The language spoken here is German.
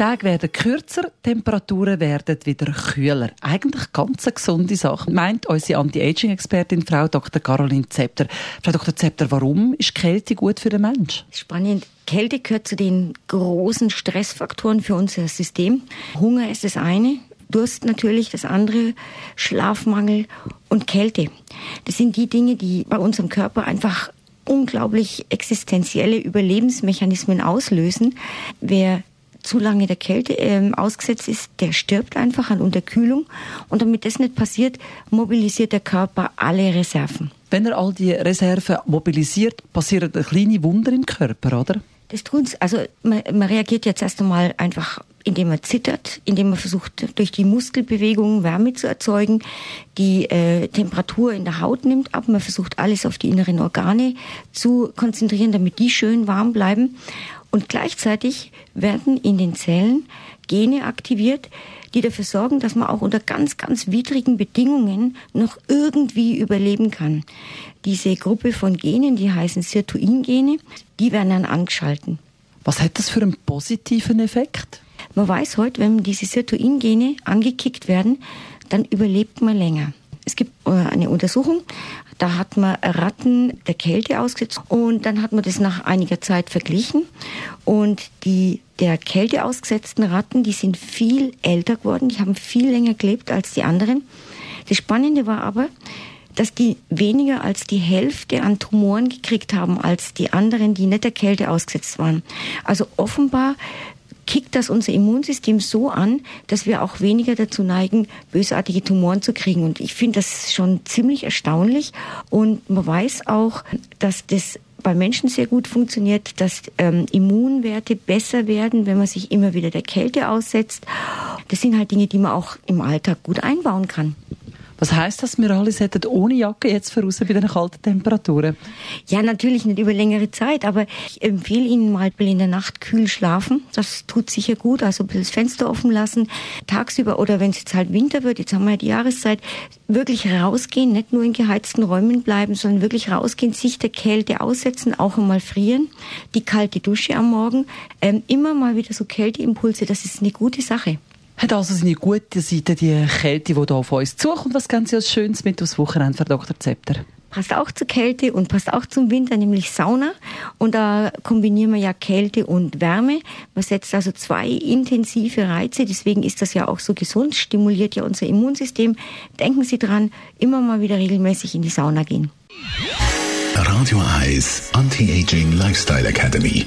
Tage werden kürzer, Temperaturen werden wieder kühler. Eigentlich ganz eine gesunde Sache, meint unsere Anti-Aging-Expertin Frau Dr. Caroline Zepter. Frau Dr. Zepter, warum ist Kälte gut für den Mensch? Spannend. Kälte gehört zu den großen Stressfaktoren für unser System. Hunger ist das eine, Durst natürlich das andere, Schlafmangel und Kälte. Das sind die Dinge, die bei unserem Körper einfach unglaublich existenzielle Überlebensmechanismen auslösen. Wer zu lange der Kälte ähm, ausgesetzt ist, der stirbt einfach an Unterkühlung. Und damit das nicht passiert, mobilisiert der Körper alle Reserven. Wenn er all die Reserven mobilisiert, passieren kleine Wunder im Körper, oder? Das tut's. Also man, man reagiert jetzt erst einmal einfach, indem man zittert, indem man versucht, durch die Muskelbewegungen Wärme zu erzeugen, die äh, Temperatur in der Haut nimmt ab. Man versucht alles auf die inneren Organe zu konzentrieren, damit die schön warm bleiben. Und gleichzeitig werden in den Zellen Gene aktiviert, die dafür sorgen, dass man auch unter ganz, ganz widrigen Bedingungen noch irgendwie überleben kann. Diese Gruppe von Genen, die heißen Sirtuin-Gene, die werden dann angeschalten. Was hat das für einen positiven Effekt? Man weiß heute, wenn diese Sirtuin-Gene angekickt werden, dann überlebt man länger. Es gibt äh, eine Untersuchung, da hat man Ratten der Kälte ausgesetzt und dann hat man das nach einiger Zeit verglichen und die der Kälte ausgesetzten Ratten, die sind viel älter geworden, die haben viel länger gelebt als die anderen. Das Spannende war aber, dass die weniger als die Hälfte an Tumoren gekriegt haben als die anderen, die nicht der Kälte ausgesetzt waren. Also offenbar kickt das unser Immunsystem so an, dass wir auch weniger dazu neigen, bösartige Tumoren zu kriegen. Und ich finde das schon ziemlich erstaunlich. Und man weiß auch, dass das bei Menschen sehr gut funktioniert, dass ähm, Immunwerte besser werden, wenn man sich immer wieder der Kälte aussetzt. Das sind halt Dinge, die man auch im Alltag gut einbauen kann. Was heißt das, wir alle sollten ohne Jacke jetzt voraus bei den kalten Temperaturen? Ja, natürlich nicht über längere Zeit, aber ich empfehle Ihnen mal in der Nacht kühl schlafen. Das tut sicher gut. Also das Fenster offen lassen, tagsüber oder wenn es jetzt halt Winter wird, jetzt haben wir ja die Jahreszeit, wirklich rausgehen, nicht nur in geheizten Räumen bleiben, sondern wirklich rausgehen, sich der Kälte aussetzen, auch einmal frieren, die kalte Dusche am Morgen, ähm, immer mal wieder so Kälteimpulse, das ist eine gute Sache hat also seine gute Seite, die Kälte, die hier auf uns zukommt. Was können Sie als Schönes mit aufs Wochenende für Dr. Zepter? Passt auch zur Kälte und passt auch zum Winter, nämlich Sauna. Und da kombinieren wir ja Kälte und Wärme. Man setzt also zwei intensive Reize, deswegen ist das ja auch so gesund, stimuliert ja unser Immunsystem. Denken Sie dran, immer mal wieder regelmäßig in die Sauna gehen. Radio Eyes Anti-Aging Lifestyle Academy.